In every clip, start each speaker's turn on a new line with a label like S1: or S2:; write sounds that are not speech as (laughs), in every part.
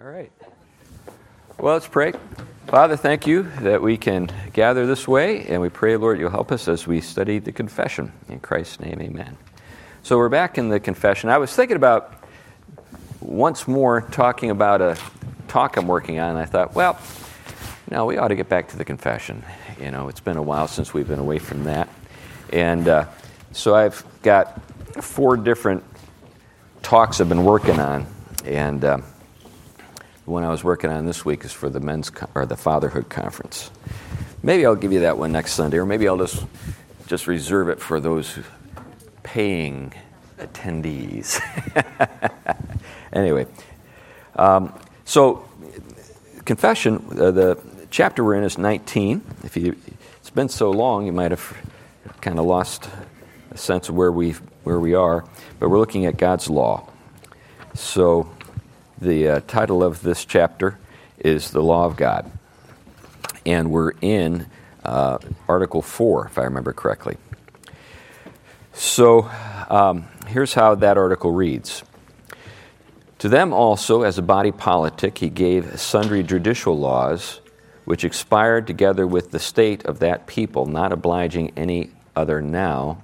S1: All right. Well, let's pray. Father, thank you that we can gather this way, and we pray, Lord, you'll help us as we study the confession. In Christ's name, amen. So we're back in the confession. I was thinking about once more talking about a talk I'm working on, and I thought, well, now we ought to get back to the confession. You know, it's been a while since we've been away from that. And uh, so I've got four different talks I've been working on. And. Uh, the one I was working on this week is for the men's co- or the fatherhood conference. Maybe I'll give you that one next Sunday, or maybe I'll just just reserve it for those paying attendees. (laughs) anyway, um, so confession. Uh, the chapter we're in is 19. If you, it's been so long, you might have kind of lost a sense of where we where we are. But we're looking at God's law. So the uh, title of this chapter is The Law of God. And we're in uh, Article 4, if I remember correctly. So um, here's how that article reads To them also, as a body politic, he gave sundry judicial laws, which expired together with the state of that people, not obliging any other now,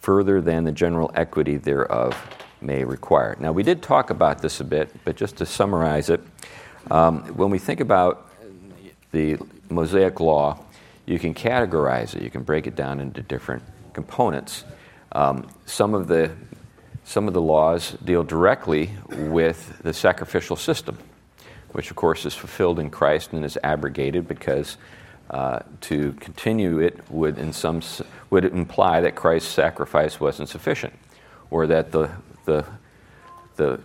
S1: further than the general equity thereof may require. Now, we did talk about this a bit, but just to summarize it, um, when we think about the Mosaic Law, you can categorize it, you can break it down into different components. Um, some, of the, some of the laws deal directly with the sacrificial system, which, of course, is fulfilled in Christ and is abrogated because. Uh, to continue it would, in some, would imply that Christ's sacrifice wasn't sufficient, or that the the, the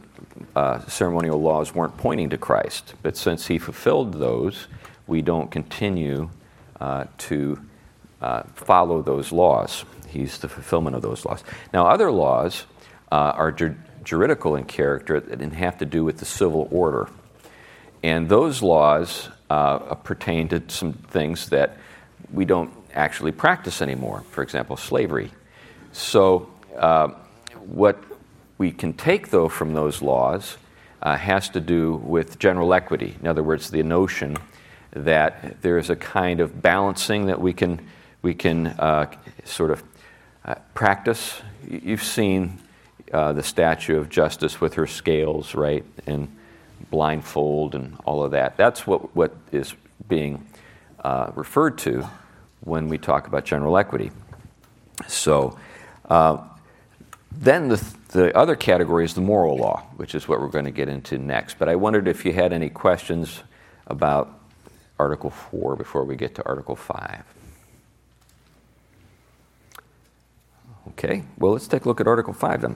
S1: uh, ceremonial laws weren't pointing to Christ. But since he fulfilled those, we don't continue uh, to uh, follow those laws. He's the fulfillment of those laws. Now, other laws uh, are ju- juridical in character and have to do with the civil order. And those laws uh, pertain to some things that we don't actually practice anymore. For example, slavery. So, uh, what we can take, though, from those laws uh, has to do with general equity. In other words, the notion that there is a kind of balancing that we can, we can uh, sort of uh, practice. You've seen uh, the statue of justice with her scales, right, and blindfold and all of that. That's what, what is being uh, referred to when we talk about general equity. So, uh, then the, the other category is the moral law, which is what we're going to get into next. But I wondered if you had any questions about Article 4 before we get to Article 5. Okay, well, let's take a look at Article 5 then.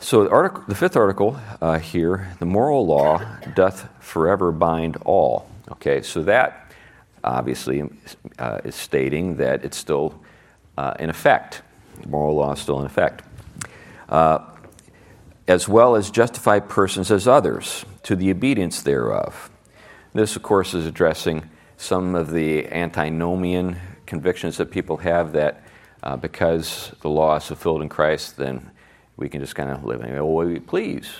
S1: So, the, article, the fifth article uh, here the moral law doth forever bind all. Okay, so that obviously uh, is stating that it's still uh, in effect. The Moral law is still in effect as well as justify persons as others to the obedience thereof. This, of course, is addressing some of the antinomian convictions that people have that uh, because the law is fulfilled in Christ, then we can just kind of live any way we please.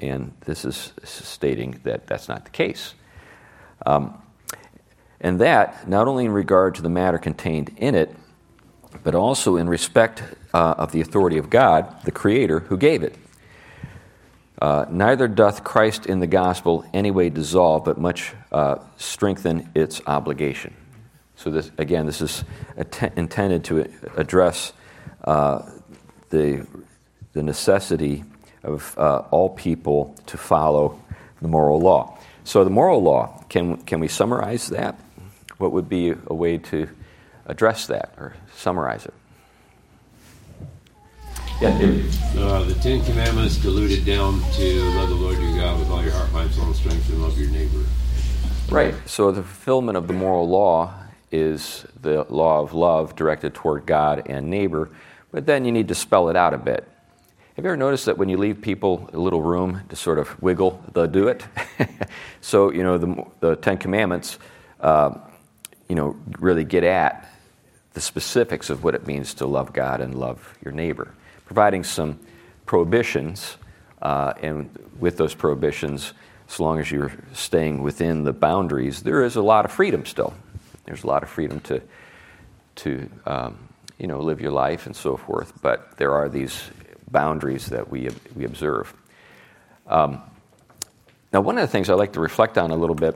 S1: And this is stating that that's not the case. Um, and that, not only in regard to the matter contained in it, but also in respect uh, of the authority of God, the Creator, who gave it. Uh, neither doth Christ in the gospel any way dissolve, but much uh, strengthen its obligation. So, this, again, this is att- intended to address uh, the, the necessity of uh, all people to follow the moral law. So, the moral law, can, can we summarize that? What would be a way to address that or summarize it?
S2: Yeah, uh, the Ten Commandments diluted down to love the Lord your God with all your heart, mind, soul, and strength, and love your neighbor.
S1: Right. So the fulfillment of the moral law is the law of love directed toward God and neighbor, but then you need to spell it out a bit. Have you ever noticed that when you leave people a little room to sort of wiggle, they'll do it? (laughs) so, you know, the, the Ten Commandments, uh, you know, really get at the specifics of what it means to love God and love your neighbor, providing some prohibitions, uh, and with those prohibitions, as long as you're staying within the boundaries, there is a lot of freedom still. There's a lot of freedom to, to um, you know, live your life and so forth, but there are these boundaries that we, we observe. Um, now, one of the things I like to reflect on a little bit,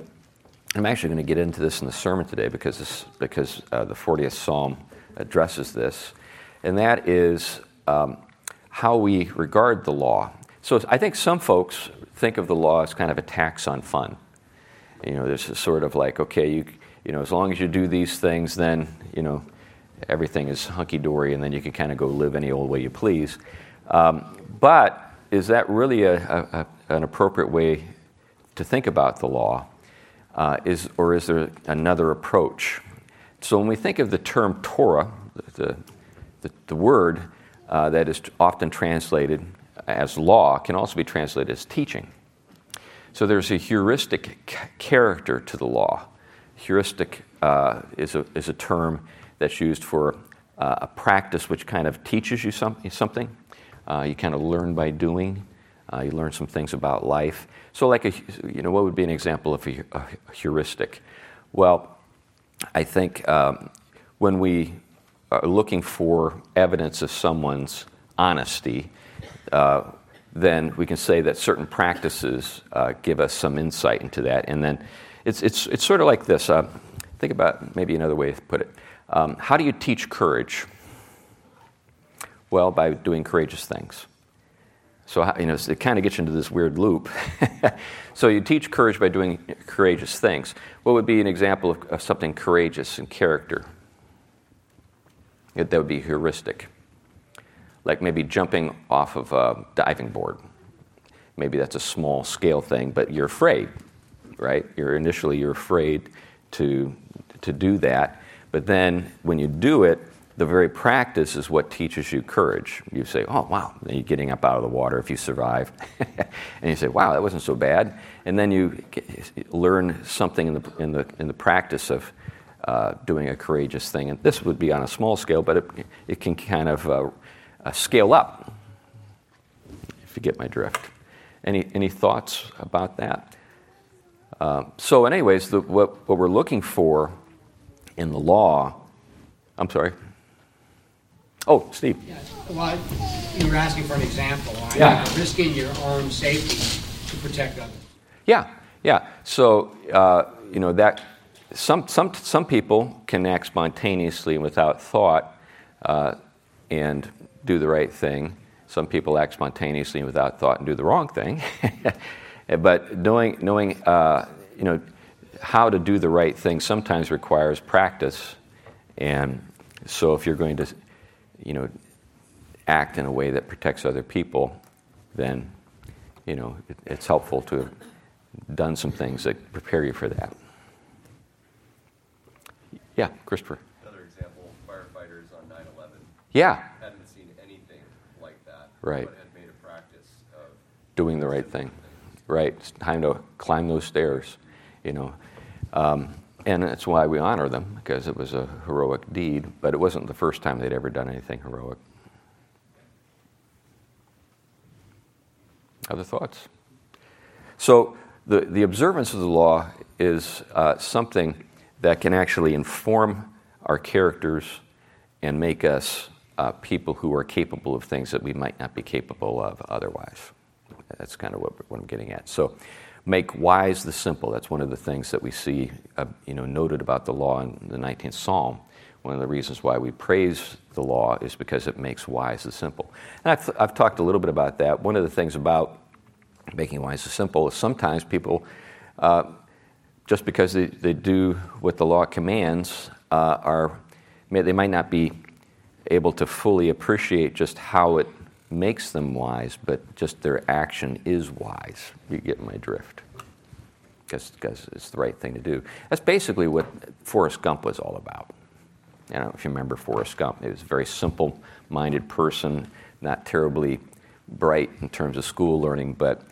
S1: I'm actually going to get into this in the sermon today because, this, because uh, the 40th Psalm addresses this, and that is how we regard the law. So I think some folks think of the law as kind of a tax on fun. You know, there's a sort of like, okay, you, you know, as long as you do these things, then, you know, everything is hunky dory, and then you can kind of go live any old way you please. Um, but is that really a, a, an appropriate way to think about the law? Uh, is, or is there another approach? So when we think of the term Torah, the, the, the word uh, that is often translated as law can also be translated as teaching. So there's a heuristic c- character to the law. Heuristic uh, is, a, is a term that's used for uh, a practice which kind of teaches you some, something. Uh, you kind of learn by doing. Uh, you learn some things about life. So, like a, you know, what would be an example of a, a heuristic? Well, I think um, when we looking for evidence of someone's honesty, uh, then we can say that certain practices uh, give us some insight into that. And then it's, it's, it's sort of like this. Uh, think about maybe another way to put it. Um, how do you teach courage? Well, by doing courageous things. So, you know, it kind of gets you into this weird loop. (laughs) so, you teach courage by doing courageous things. What would be an example of, of something courageous in character? That would be heuristic like maybe jumping off of a diving board. Maybe that's a small scale thing, but you're afraid, right? You're initially you're afraid to to do that, but then when you do it, the very practice is what teaches you courage. You say, "Oh, wow!" Then you're getting up out of the water if you survive, (laughs) and you say, "Wow, that wasn't so bad." And then you learn something in the in the in the practice of uh, doing a courageous thing. And this would be on a small scale, but it, it can kind of uh, uh, scale up, if you get my drift. Any, any thoughts about that? Uh, so, anyways, the, what, what we're looking for in the law, I'm sorry. Oh, Steve.
S3: Yeah, well, you were asking for an example.
S1: Yeah.
S3: risking your own safety to protect others.
S1: Yeah, yeah. So, uh, you know, that some, some, some people can act spontaneously without thought uh, and do the right thing. Some people act spontaneously without thought and do the wrong thing. (laughs) but knowing, knowing uh, you know, how to do the right thing sometimes requires practice. And so if you're going to, you know, act in a way that protects other people, then, you know, it, it's helpful to have done some things that prepare you for that. Yeah, Christopher.
S4: Another example, firefighters on 9 11.
S1: Yeah, Hadn't seen anything like that. Right.
S4: But had made a practice of
S1: doing the right thing. Right. It's time to climb those stairs, you know. Um, and that's why we honor them, because it was a heroic deed, but it wasn't the first time they'd ever done anything heroic. Other thoughts? So, the, the observance of the law is uh, something that can actually inform our characters and make us uh, people who are capable of things that we might not be capable of otherwise. That's kind of what, what I'm getting at. So, make wise the simple. That's one of the things that we see, uh, you know, noted about the law in the 19th Psalm. One of the reasons why we praise the law is because it makes wise the simple. And I've, I've talked a little bit about that. One of the things about making wise the simple is sometimes people, uh, just because they, they do what the law commands, uh, are they might not be able to fully appreciate just how it makes them wise, but just their action is wise. You get my drift. Because it's the right thing to do. That's basically what Forrest Gump was all about. You know, if you remember Forrest Gump, he was a very simple minded person, not terribly bright in terms of school learning, but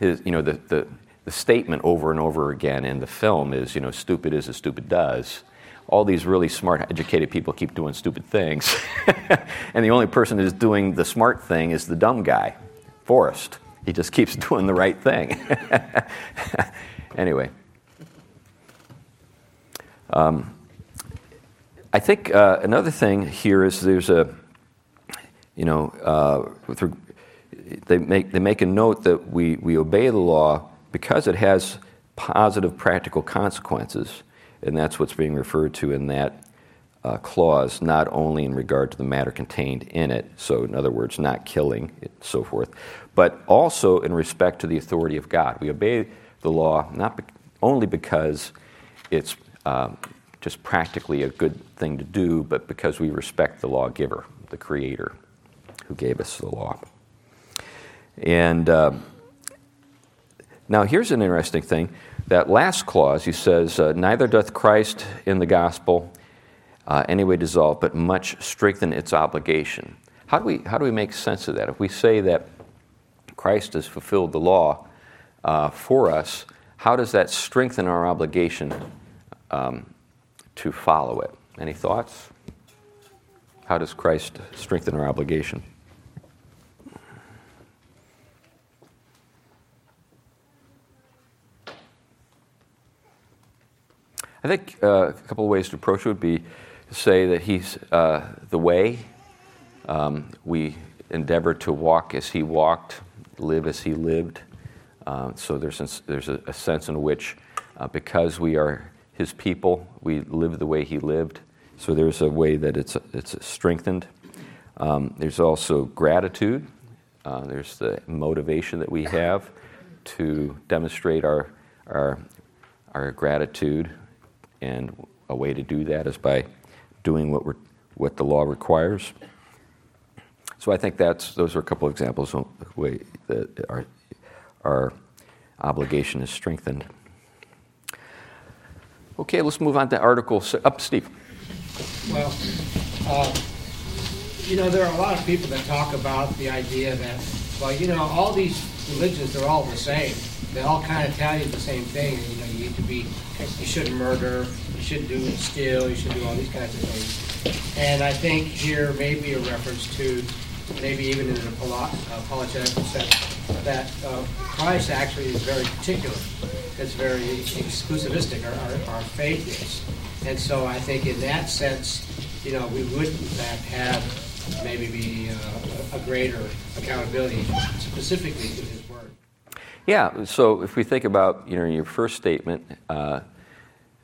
S1: his, you know, the, the, the statement over and over again in the film is, you know, stupid is as stupid does all these really smart, educated people keep doing stupid things. (laughs) and the only person who's doing the smart thing is the dumb guy, Forrest. he just keeps (laughs) doing the right thing. (laughs) anyway. Um, I think uh, another thing here is there's a, you know, uh, they, make, they make a note that we, we obey the law because it has positive practical consequences, and that's what's being referred to in that uh, clause, not only in regard to the matter contained in it, so in other words, not killing, and so forth, but also in respect to the authority of God. We obey the law not be- only because it's um, just practically a good thing to do, but because we respect the lawgiver, the Creator, who gave us the law. And uh, now here's an interesting thing. That last clause, he says, uh, Neither doth Christ in the gospel uh, anyway dissolve, but much strengthen its obligation. How do, we, how do we make sense of that? If we say that Christ has fulfilled the law uh, for us, how does that strengthen our obligation um, to follow it? Any thoughts? How does Christ strengthen our obligation? I think uh, a couple of ways to approach it would be to say that He's uh, the way. Um, we endeavor to walk as He walked, live as He lived. Uh, so there's, there's a, a sense in which, uh, because we are His people, we live the way He lived. So there's a way that it's, it's strengthened. Um, there's also gratitude. Uh, there's the motivation that we have to demonstrate our, our, our gratitude and a way to do that is by doing what, what the law requires. So I think that's, those are a couple of examples of way that our, our obligation is strengthened. Okay, let's move on to Article Up, Steve.
S3: Well, uh, you know, there are a lot of people that talk about the idea that, well, you know, all these religions, they're all the same. They all kind of tell you the same thing. You know, you need to be you shouldn't murder, you shouldn't do steal, you should do all these kinds of things. And I think here may be a reference to, maybe even in an apologetical sense, that uh, Christ actually is very particular. It's very exclusivistic, our, our, our faith is. And so I think in that sense, you know, we would in fact have maybe be uh, a greater accountability specifically to.
S1: Yeah, so if we think about you know your first statement, uh,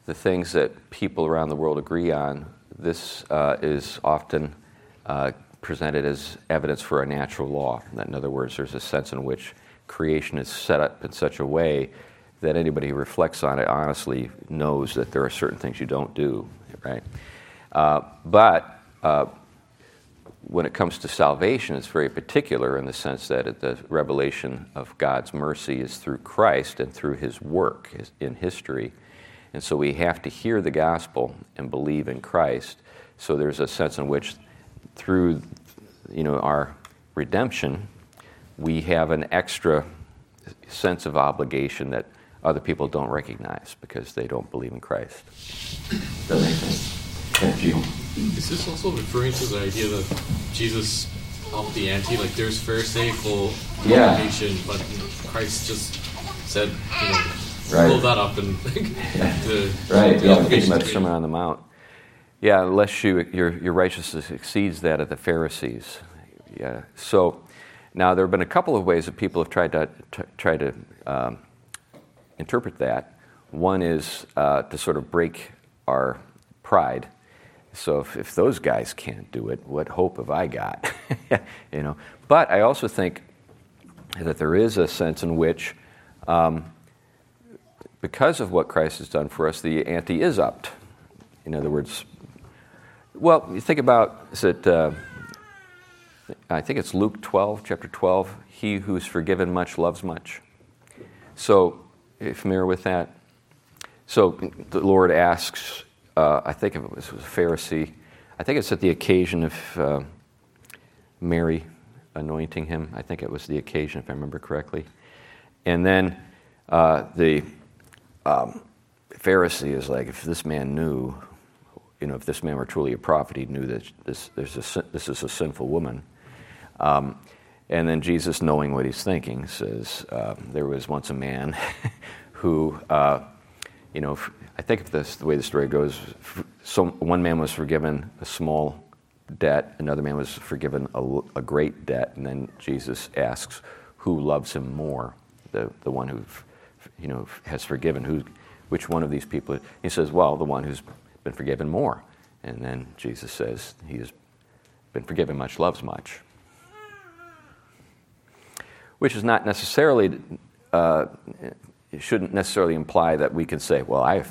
S1: the things that people around the world agree on, this uh, is often uh, presented as evidence for a natural law. In other words, there's a sense in which creation is set up in such a way that anybody who reflects on it honestly knows that there are certain things you don't do, right? Uh, but uh, when it comes to salvation, it's very particular in the sense that the revelation of God's mercy is through Christ and through his work in history. And so we have to hear the gospel and believe in Christ. So there's a sense in which through you know, our redemption, we have an extra sense of obligation that other people don't recognize because they don't believe in Christ. Does that make sense?
S5: Is this also referring to the idea that Jesus upped the ante? Like there's Pharisaical
S1: yeah.
S5: but Christ just said, you know,
S1: right.
S5: pull that up and (laughs)
S1: yeah.
S5: the,
S1: right.
S5: The
S1: yeah, thinking about the Sermon on the Mount. Yeah, unless you, your, your righteousness exceeds that of the Pharisees. Yeah. So now there have been a couple of ways that people have tried to t- try to um, interpret that. One is uh, to sort of break our pride. So if, if those guys can't do it, what hope have I got? (laughs) you know. But I also think that there is a sense in which um, because of what Christ has done for us, the ante is upped. In other words, well, you think about, is it, uh, I think it's Luke 12, chapter 12, he who's forgiven much loves much. So, are you familiar with that? So, the Lord asks, uh, I think it was a Pharisee, I think it's at the occasion of uh, Mary anointing him. I think it was the occasion, if I remember correctly. And then uh, the um, Pharisee is like, if this man knew, you know, if this man were truly a prophet, he knew that this, this, is, a, this is a sinful woman. Um, And then Jesus, knowing what he's thinking, says, uh, There was once a man (laughs) who, uh, you know, I think if this, the way the story goes, one man was forgiven a small debt, another man was forgiven a, a great debt, and then Jesus asks, Who loves him more? The, the one who, you know, has forgiven, who, which one of these people? He says, Well, the one who's been forgiven more. And then Jesus says, He has been forgiven much, loves much which is not necessarily, uh, it shouldn't necessarily imply that we can say, well, I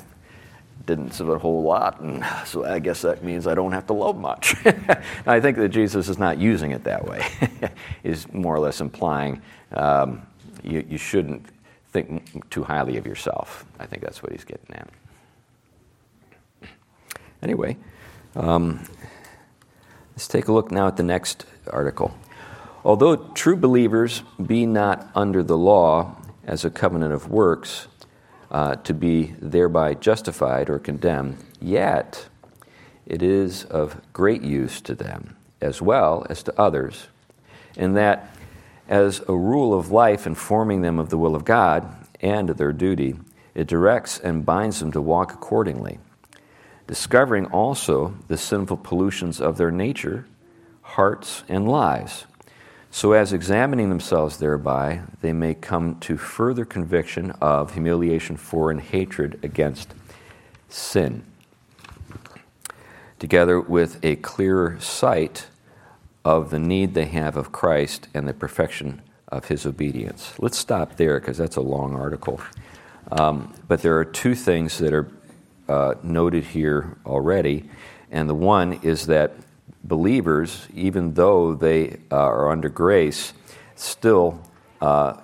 S1: didn't sin a whole lot, and so I guess that means I don't have to love much. (laughs) I think that Jesus is not using it that way. (laughs) He's more or less implying um, you, you shouldn't think too highly of yourself. I think that's what he's getting at. Anyway, um, let's take a look now at the next article. Although true believers be not under the law as a covenant of works uh, to be thereby justified or condemned, yet it is of great use to them as well as to others, in that as a rule of life informing them of the will of God and their duty, it directs and binds them to walk accordingly, discovering also the sinful pollutions of their nature, hearts, and lives so as examining themselves thereby, they may come to further conviction of humiliation for and hatred against sin, together with a clearer sight of the need they have of Christ and the perfection of his obedience. Let's stop there because that's a long article. Um, but there are two things that are uh, noted here already, and the one is that believers, even though they uh, are under grace, still uh,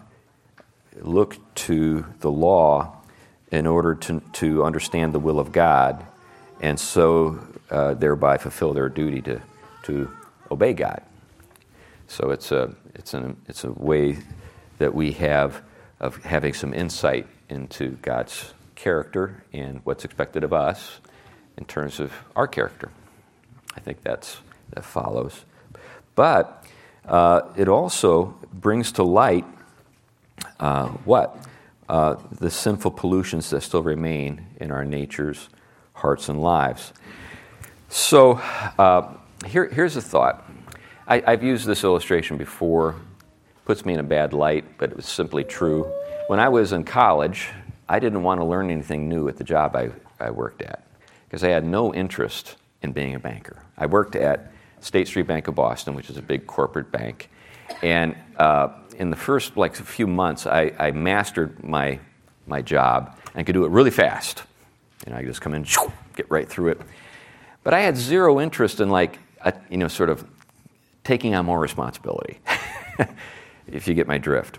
S1: look to the law in order to, to understand the will of God and so uh, thereby fulfill their duty to, to obey God. So it's a, it's, an, it's a way that we have of having some insight into God's character and what's expected of us in terms of our character. I think that's that follows. But uh, it also brings to light uh, what? Uh, the sinful pollutions that still remain in our natures, hearts, and lives. So uh, here, here's a thought. I, I've used this illustration before. Puts me in a bad light, but it was simply true. When I was in college, I didn't want to learn anything new at the job I, I worked at because I had no interest in being a banker. I worked at State Street Bank of Boston, which is a big corporate bank. And uh, in the first like a few months, I, I, mastered my my job and could do it really fast. You know, I could just come in, get right through it. But I had zero interest in like a, you know sort of taking on more responsibility. (laughs) if you get my drift.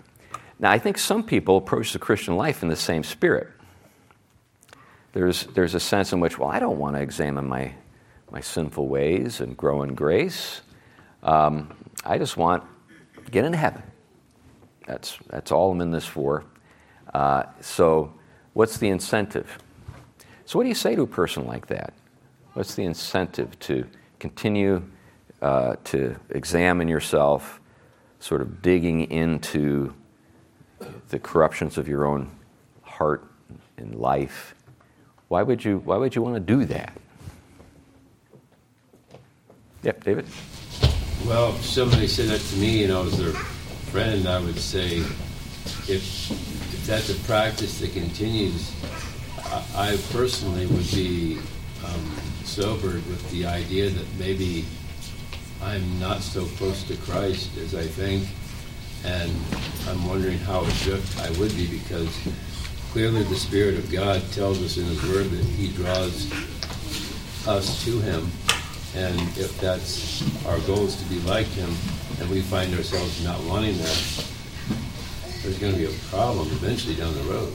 S1: Now, I think some people approach the Christian life in the same spirit. There's, there's a sense in which, well, I don't want to examine my my sinful ways and grow in grace. Um, I just want to get into heaven. That's, that's all I'm in this for. Uh, so, what's the incentive? So, what do you say to a person like that? What's the incentive to continue uh, to examine yourself, sort of digging into the corruptions of your own heart and life? Why would you, why would you want to do that? Yep, David.
S2: Well, if somebody said that to me and I was their friend, I would say, if, if that's a practice that continues, I, I personally would be um, sobered with the idea that maybe I'm not so close to Christ as I think, and I'm wondering how shook I would be because clearly the Spirit of God tells us in His Word that He draws us to Him and if that's our goal is to be like him, and we find ourselves not wanting that, there's going to be a problem eventually down the road.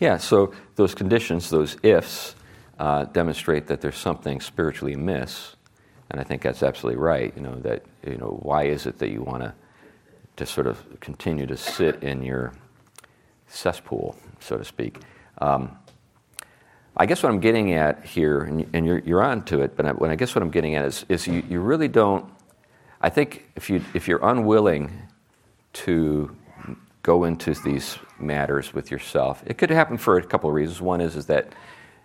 S1: Yeah, so those conditions, those ifs, uh, demonstrate that there's something spiritually amiss. And I think that's absolutely right. You know, that, you know, why is it that you want to to sort of continue to sit in your cesspool, so to speak? Um, I guess what I'm getting at here, and, you're, you're on to it, but I, when I guess what I'm getting at is, is you, you really don't. I think if, you, if you're unwilling to go into these matters with yourself. It could happen for a couple of reasons. One is, is that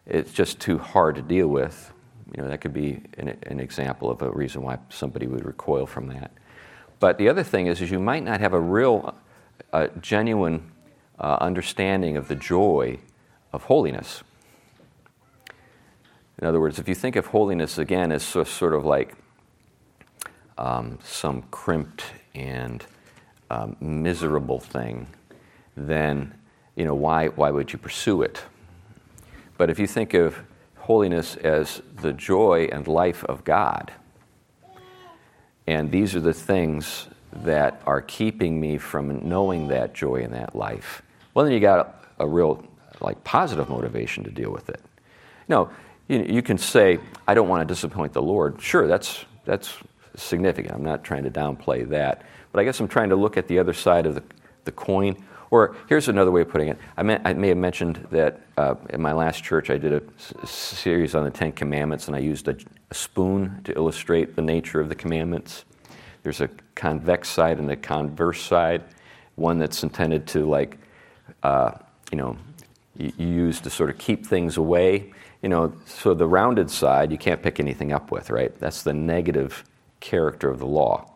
S1: it's just too hard to deal with. You know, that could be an, an example of a reason why somebody would recoil from that. But the other thing is, is you might not have a real, uh, genuine uh, understanding of the joy of holiness. In other words, if you think of holiness again as so, sort of like um, some crimped and um, miserable thing, then you know why why would you pursue it? But if you think of holiness as the joy and life of God, and these are the things that are keeping me from knowing that joy and that life, well, then you got a, a real like positive motivation to deal with it. No, you, you can say, I don't want to disappoint the Lord. Sure, that's, that's significant. I'm not trying to downplay that. But I guess I'm trying to look at the other side of the, the coin. Or here's another way of putting it. I, may, I may have mentioned that uh, in my last church I did a series on the Ten Commandments, and I used a, a spoon to illustrate the nature of the commandments. There's a convex side and a converse side, one that's intended to, like, uh, you know, you use to sort of keep things away. You know, so the rounded side you can't pick anything up with, right? That's the negative character of the law.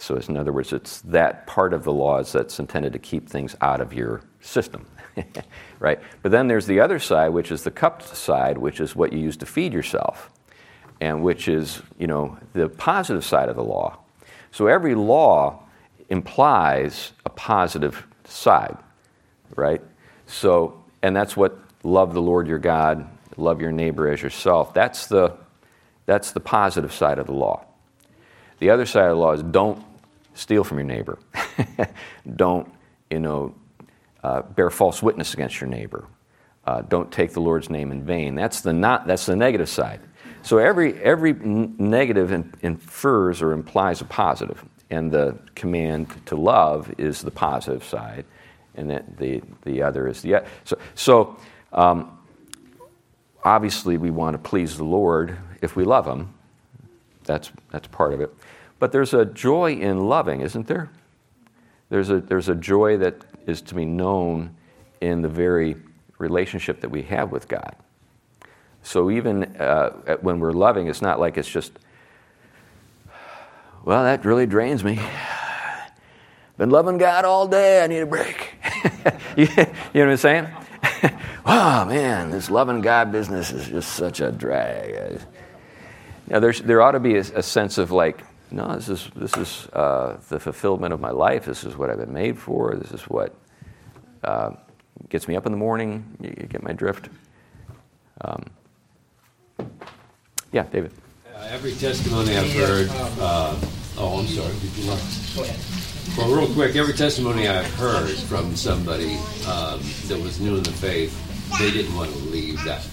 S1: So, in other words, it's that part of the laws that's intended to keep things out of your system, (laughs) right? But then there's the other side, which is the cupped side, which is what you use to feed yourself, and which is, you know, the positive side of the law. So every law implies a positive side, right? So, and that's what love the Lord your God, love your neighbor as yourself. That's the, that's the positive side of the law. The other side of the law is don't steal from your neighbor. (laughs) don't, you know, uh, bear false witness against your neighbor. Uh, don't take the Lord's name in vain. That's the not. That's the negative side. So every every negative in, infers or implies a positive, and the command to love is the positive side, and the the other is the so so. Um, obviously, we want to please the Lord if we love Him. That's that's part of it. But there's a joy in loving, isn't there? There's a there's a joy that is to be known in the very relationship that we have with God. So even uh, when we're loving, it's not like it's just, well, that really drains me. Been loving God all day. I need a break. you, (laughs) you know what I'm saying? (laughs) oh man, this loving God business is just such a drag. Now, there's, there ought to be a, a sense of like, no, this is this is uh, the fulfillment of my life. This is what I've been made for. This is what uh, gets me up in the morning. You, you get my drift. Um, yeah, David.
S2: Uh, every testimony I've heard. Uh, oh, I'm sorry. Did you want?
S3: Go ahead.
S2: Well, real quick, every testimony I've heard from somebody um, that was new in the faith, they didn't want to leave that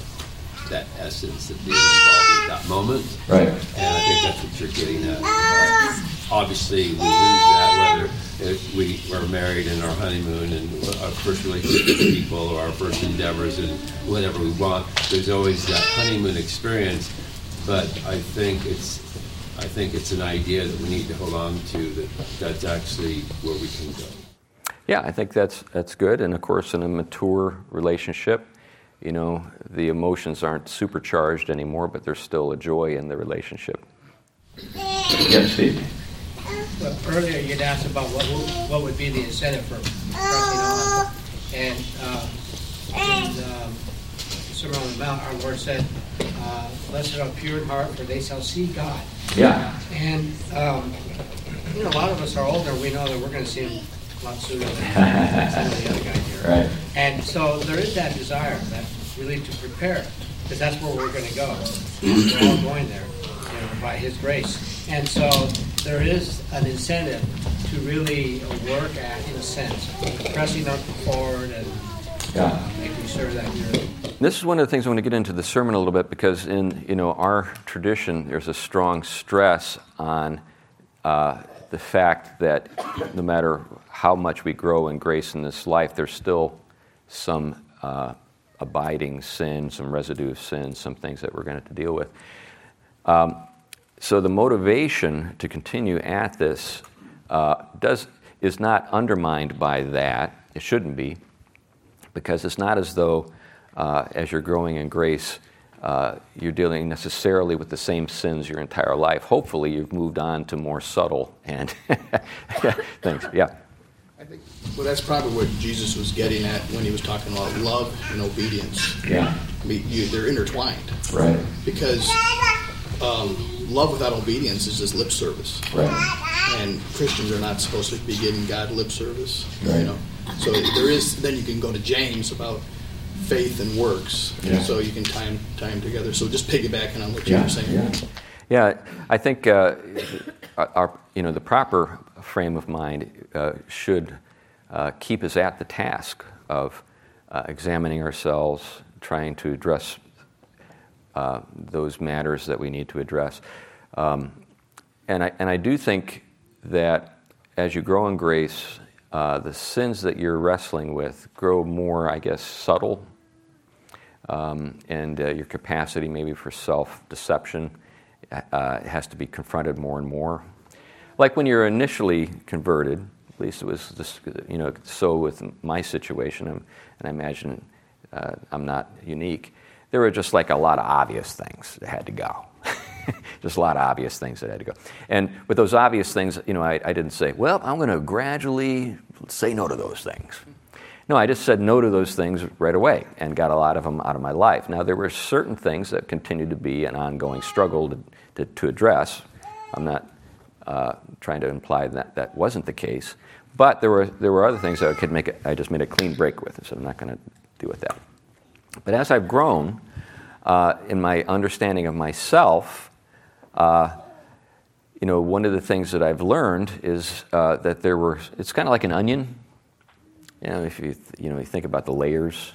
S2: that essence of being involved in that moment.
S1: Right.
S2: And I think that's what you're getting at. Uh, obviously, we lose that whether if we are married in our honeymoon and our first relationship with people or our first endeavors and whatever we want. There's always that honeymoon experience, but I think it's I think it's an idea that we need to hold on to that that's actually where we can go.
S1: Yeah, I think that's that's good. And of course, in a mature relationship, you know, the emotions aren't supercharged anymore, but there's still a joy in the relationship. Yes, Steve.
S3: Well, earlier you'd asked about what would, what would be the incentive for pressing on, and uh, in um, Sermon on the Mount, our Lord said, uh, "Blessed are pure in heart, for they shall see God."
S1: Yeah.
S3: And um, you know, a lot of us are older. We know that we're going to see Him a lot sooner than some of the other guys here. (laughs)
S1: Right.
S3: And so there is that desire, that really to prepare, because that's where we're going to go. We're all going there, you know, by His grace. And so there is an incentive to really work at, in a sense, pressing up forward and uh, making sure that you're.
S1: This is one of the things I want to get into the sermon a little bit because in you know our tradition, there's a strong stress on uh, the fact that no matter how much we grow in grace in this life, there's still some uh, abiding sin, some residue of sin, some things that we're going to have to deal with. Um, so the motivation to continue at this uh, does is not undermined by that. It shouldn't be, because it's not as though as you're growing in grace, uh, you're dealing necessarily with the same sins your entire life. Hopefully, you've moved on to more subtle and (laughs) things. Yeah.
S6: I think, well, that's probably what Jesus was getting at when he was talking about love and obedience.
S1: Yeah.
S6: I mean, you, they're intertwined.
S1: Right.
S6: Because um, love without obedience is just lip service.
S1: Right.
S6: And Christians are not supposed to be giving God lip service.
S1: Right.
S6: You know. So there is. Then you can go to James about faith and works.
S1: Yeah.
S6: So you can tie them, tie them together. So just piggybacking on what you
S1: Yeah,
S6: were saying.
S1: yeah. Yeah, I think uh, our, you know, the proper frame of mind uh, should uh, keep us at the task of uh, examining ourselves, trying to address uh, those matters that we need to address. Um, and, I, and I do think that as you grow in grace, uh, the sins that you're wrestling with grow more, I guess, subtle, and uh, your capacity maybe for self deception uh, has to be confronted more and more. Like when you're initially converted, at least it was this, you know, so with my situation, and I imagine uh, I'm not unique. There were just like a lot of obvious things that had to go. (laughs) just a lot of obvious things that had to go. And with those obvious things, you know, I, I didn't say, well, I'm going to gradually say no to those things. No, I just said no to those things right away and got a lot of them out of my life. Now, there were certain things that continued to be an ongoing struggle to, to, to address. I'm not uh, trying to imply that that wasn't the case, but there were, there were other things that I could make, it, I just made a clean break with, so I'm not going to deal with that. But as I've grown uh, in my understanding of myself, uh, you know, one of the things that I've learned is uh, that there were, it's kind of like an onion. You know, if you, you know, you think about the layers,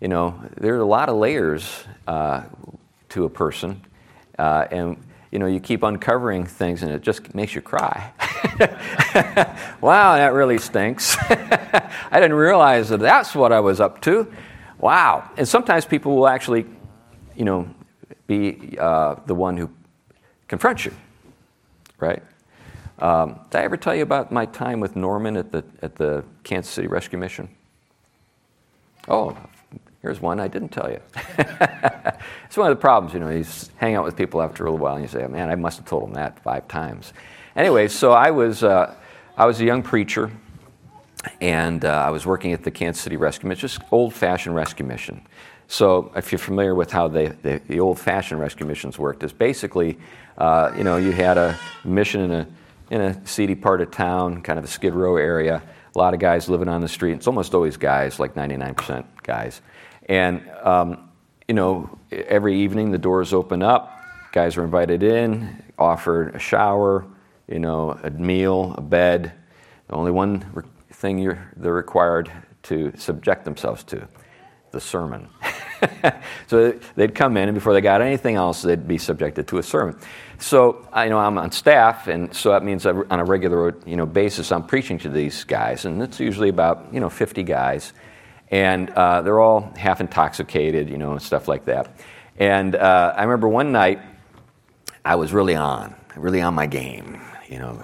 S1: you know, there are a lot of layers uh, to a person. Uh, and, you know, you keep uncovering things and it just makes you cry. (laughs) wow, that really stinks. (laughs) I didn't realize that that's what I was up to. Wow. And sometimes people will actually, you know, be uh, the one who confronts you, right? Um, did I ever tell you about my time with Norman at the, at the Kansas City Rescue Mission? Oh, here's one I didn't tell you. (laughs) it's one of the problems, you know, you hang out with people after a little while and you say, man, I must have told them that five times. Anyway, so I was, uh, I was a young preacher and uh, I was working at the Kansas City Rescue Mission, just old-fashioned rescue mission. So, if you're familiar with how they, they, the old-fashioned rescue missions worked, is basically, uh, you know, you had a mission in a in a seedy part of town, kind of a Skid Row area. A lot of guys living on the street. It's almost always guys, like 99% guys. And um, you know, every evening the doors open up. Guys are invited in, offered a shower, you know, a meal, a bed. The only one re- thing they're required to subject themselves to the sermon. (laughs) (laughs) so they'd come in, and before they got anything else, they'd be subjected to a sermon. So I know I'm on staff, and so that means on a regular you know basis I'm preaching to these guys, and it's usually about you know 50 guys, and uh, they're all half intoxicated, you know, and stuff like that. And uh, I remember one night I was really on, really on my game, you know.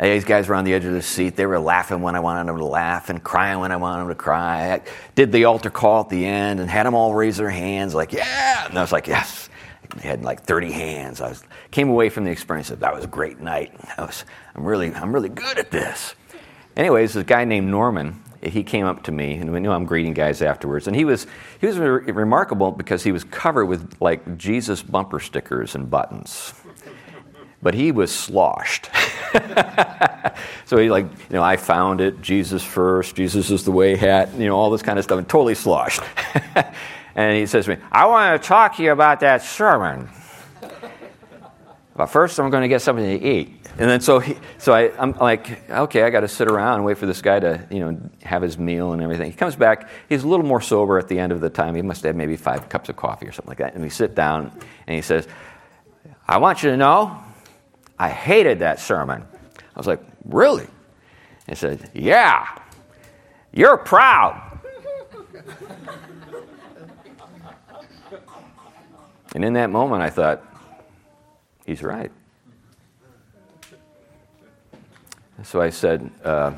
S1: These guys were on the edge of the seat. They were laughing when I wanted them to laugh and crying when I wanted them to cry. I did the altar call at the end and had them all raise their hands, like, yeah. And I was like, yes. They had like 30 hands. I was, came away from the experience of that was a great night. I was, I'm, really, I'm really good at this. Anyways, this guy named Norman, he came up to me, and we knew I'm greeting guys afterwards. And he was, he was re- remarkable because he was covered with like Jesus bumper stickers and buttons but he was sloshed. (laughs) so he like, you know, I found it, Jesus first, Jesus is the way hat, you know, all this kind of stuff, and totally sloshed. (laughs) and he says to me, I want to talk to you about that sermon. But first, I'm going to get something to eat. And then so, he, so I, I'm like, okay, I got to sit around and wait for this guy to, you know, have his meal and everything. He comes back. He's a little more sober at the end of the time. He must have maybe five cups of coffee or something like that. And we sit down, and he says, I want you to know I hated that sermon. I was like, Really? He said, Yeah, you're proud. and in that moment, I thought, He's right. so I said, uh,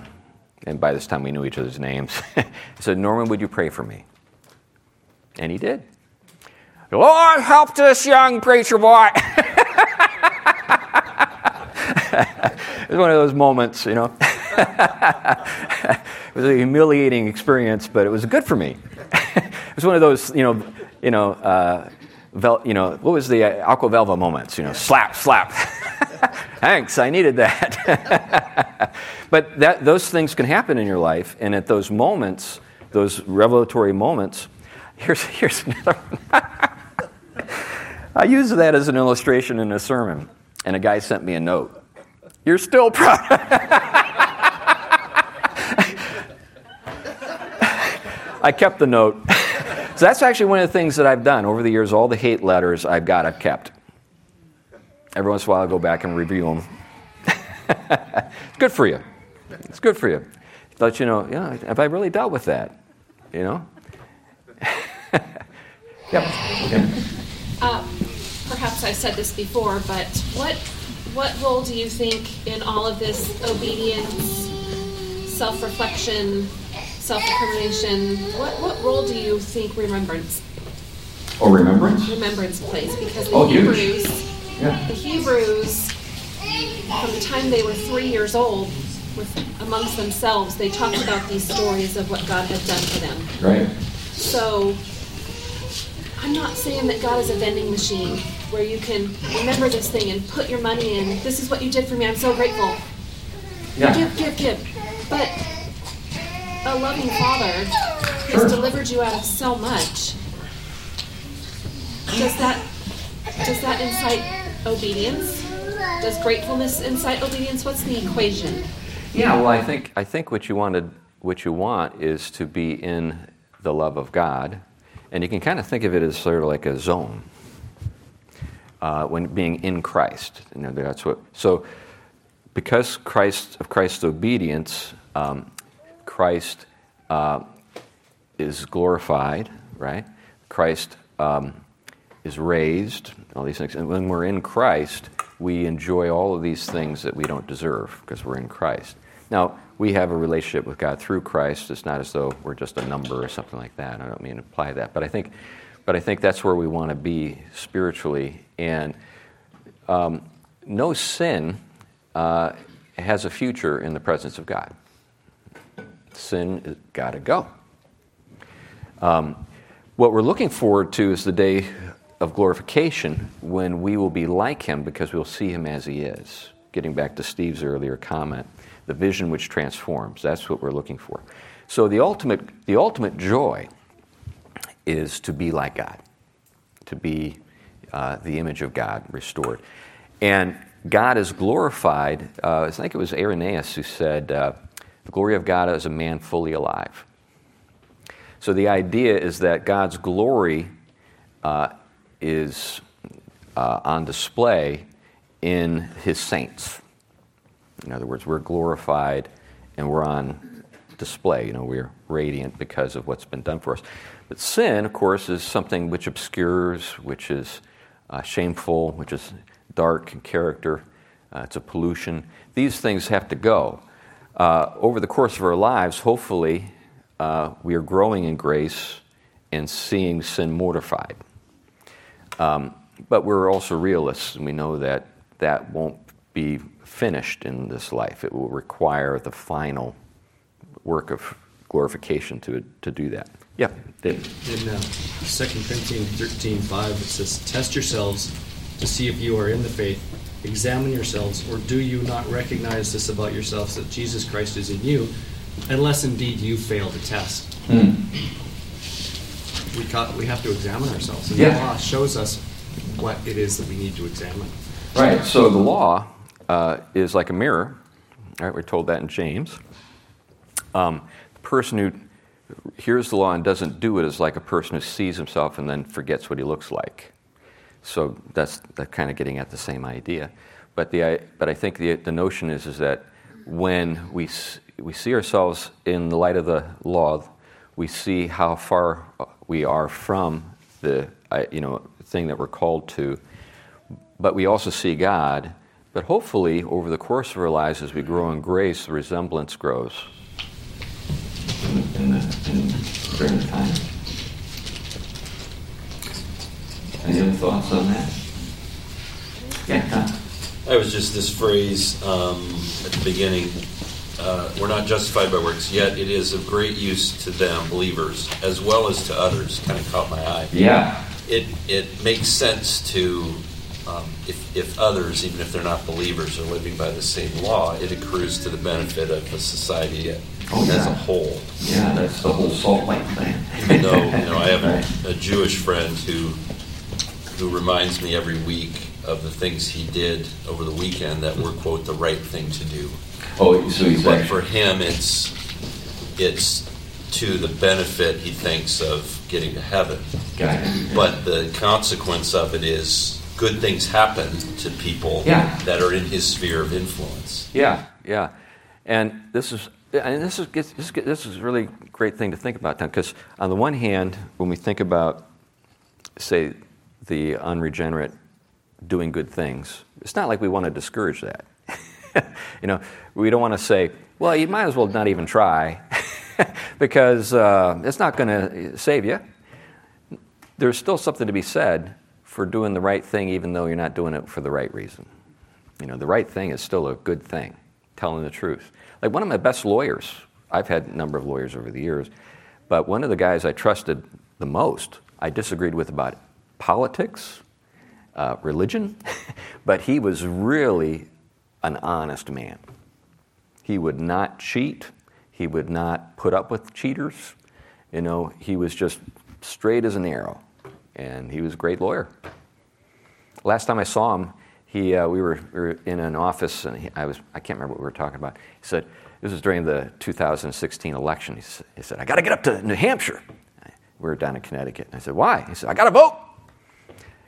S1: and by this time we knew each other's names. (laughs) I said, Norman, would you pray for me? And he did. Lord, help this young preacher boy. (laughs) (laughs) it was one of those moments, you know. (laughs) it was a humiliating experience, but it was good for me. (laughs) it was one of those, you know, you know, uh, vel- you know, what was the uh, Aqua Velva moments? You know, slap, slap. Thanks, I needed that. but that, those things can happen in your life, and at those moments, those revelatory moments, here's, here's another one. I use that as an illustration in a sermon, and a guy sent me a note. You're still proud. (laughs) I kept the note. (laughs) so that's actually one of the things that I've done over the years. All the hate letters I've got, I've kept. Every once in a while, I go back and review them. (laughs) it's good for you. It's good for you. Let you know, yeah, have I really dealt with that? You know? yep.
S7: Uh, perhaps I've said this before, but what what role do you think in all of this obedience, self-reflection, self-determination? What what role do you think remembrance
S1: Or Oh, remembrance?
S7: remembrance plays? Because the
S1: Oh, huge.
S7: Hebrews,
S1: Yeah.
S7: the Hebrews, from the time they were three years old, with amongst themselves, they talked about these stories of what God had done for them.
S1: Right.
S7: So I'm not saying that God is a vending machine where you can remember this thing and put your money in. This is what you did for me. I'm so grateful.
S1: Yeah.
S7: Give, give, give. But a loving Father
S1: Sure.
S7: has delivered you out of so much. Does that does that incite obedience? Does gratefulness incite obedience? What's the equation?
S1: Yeah, well, I think I think what you wanted, what you want, is to be in the love of God, and you can kind of think of it as sort of like a zone. Uh, when being in Christ, you know, that's what. So, because Christ of Christ's obedience, um, Christ uh, is glorified, right? Christ um, is raised, all these things. And when we're in Christ, we enjoy all of these things that we don't deserve because we're in Christ. Now, we have a relationship with God through Christ. It's not as though we're just a number or something like that. I don't mean to imply that. But I think, but I think that's where we want to be spiritually. And um, no sin uh, has a future in the presence of God. Sin has got to go. Um, what we're looking forward to is the day of glorification when we will be like him because we'll see him as he is. Getting back to Steve's earlier comment, the vision which transforms, that's what we're looking for. So the ultimate, the ultimate joy is to be like God, to be uh, the image of God restored. And God is glorified. Uh, I think it was Irenaeus who said, uh, The glory of God is a man fully alive. So the idea is that God's glory uh, is uh, on display in his saints. In other words, we're glorified and we're on display. You know, we're radiant because of what's been done for us. But sin, of course, is something which obscures, which is uh, shameful, which is dark in character. Uh, it's a pollution. These things have to go. Uh, over the course of our lives, hopefully, uh, we are growing in grace and seeing sin mortified. Um, but we're also realists, and we know that that won't be finished in this life. It will require the final work of glorification to, to do that. Yeah, Dave.
S8: In uh, 2 Corinthians 13 5, it says, Test yourselves to see if you are in the faith. Examine yourselves, or do you not recognize this about yourselves that Jesus Christ is in you, unless indeed you fail the test? We, ca- we have to examine ourselves, and
S1: Yeah.
S8: the law shows us what it is that we need to examine.
S1: Right. So the law uh, is like a mirror. Right. We're told that in James. Um, the person who hears the law and doesn't do it is like a person who sees himself and then forgets what he looks like. So that's that kind of getting at the same idea. But the I- but I think the the notion is is that when we we see ourselves in the light of the law, we see how far we are from the you know thing that we're called to but we also see God But hopefully, over the course of our lives, as we grow in grace, the resemblance grows. In the, in, during the time. Any other thoughts on that? Yeah, Tom.
S9: I was just this phrase um, at the beginning. Uh, we're not justified by works, yet it is of great use to them, believers, as well as to others. Kind of caught my eye.
S1: Yeah.
S9: It it makes sense to um, if if others, even if they're not believers, are living by the same law, it accrues to the benefit of the society
S1: Oh,
S9: as
S1: yeah.
S9: a whole.
S1: Yeah, that's the whole Salt Lake thing.
S9: Even though you know, I have a, a Jewish friend who who reminds me every week of the things he did over the weekend that were quote the right thing to do.
S1: Oh, so he's
S9: But for him, it's it's to the benefit he thinks of getting to heaven.
S1: Got it.
S9: But the consequence of it is good things happen to people
S1: Yeah.
S9: that are in his sphere of influence.
S1: Yeah, yeah, and this is and this is this is, this is a really great thing to think about because on the one hand, when we think about say the unregenerate doing good things, it's not like we want to discourage that. (laughs) you know, we don't want to say, well, you might as well not even try (laughs) because uh, it's not going to save you. There's still something to be said for doing the right thing, even though you're not doing it for the right reason. You know, the right thing is still a good thing, telling the truth. Like one of my best lawyers, I've had a number of lawyers over the years, but one of the guys I trusted the most, I disagreed with about politics, uh, religion, (laughs) but he was really an honest man. He would not cheat. He would not put up with cheaters. You know, he was just straight as an arrow, and he was a great lawyer. Last time I saw him, he, uh, we, were, we were in an office, and he, I, was, I can't remember what we were talking about. He said, this was during the 2016 election. He, he said, I got to get up to New Hampshire. We were down in Connecticut. And I said, why? He said, I got to vote.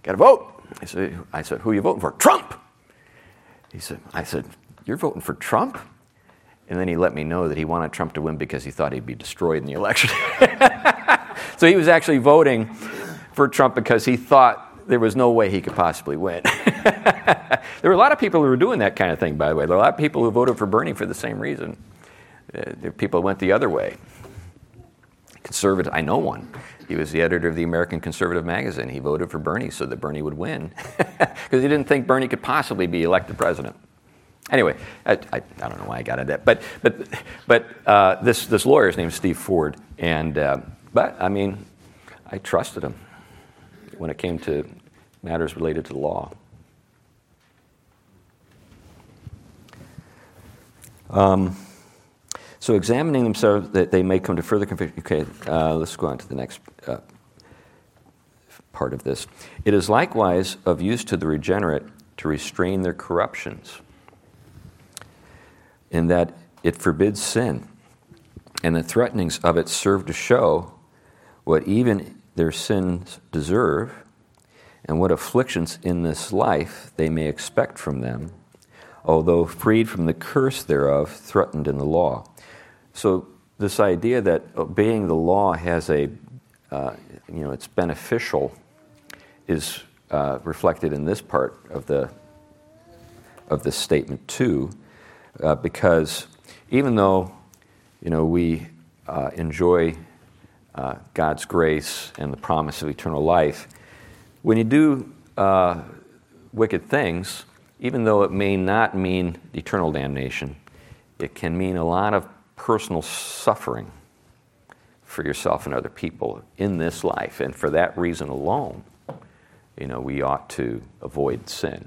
S1: Got to vote. I said, I said, who are you voting for? Trump. He said, I said, you're voting for Trump? And then he let me know that he wanted Trump to win because he thought he'd be destroyed in the election. (laughs) so he was actually voting for Trump because he thought there was no way he could possibly win. (laughs) (laughs) there were a lot of people who were doing that kind of thing, by the way. There were a lot of people who voted for Bernie for the same reason. Uh, people who went the other way. Conservative, I know one. He was the editor of the American Conservative magazine. He voted for Bernie so that Bernie would win (laughs) because he didn't think Bernie could possibly be elected president. Anyway, I, I, I don't know why I got at that, but but but uh, this this lawyer's name is Steve Ford, and uh, but I mean, I trusted him when it came to matters related to the law. Um, so examining themselves, that they may come to further conviction. Okay, uh, let's go on to the next uh, part of this. It is likewise of use to the regenerate to restrain their corruptions, in that it forbids sin, and the threatenings of it serve to show what even their sins deserve, and what afflictions in this life they may expect from them, although freed from the curse thereof threatened in the law. So this idea that obeying the law has a, uh, you know, it's beneficial, is uh, reflected in this part of the of this statement too, uh, because even though, you know, we uh, enjoy uh, God's grace and the promise of eternal life, when you do uh, wicked things, even though it may not mean eternal damnation, it can mean a lot of personal suffering for yourself and other people in this life. And for that reason alone, you know, we ought to avoid sin,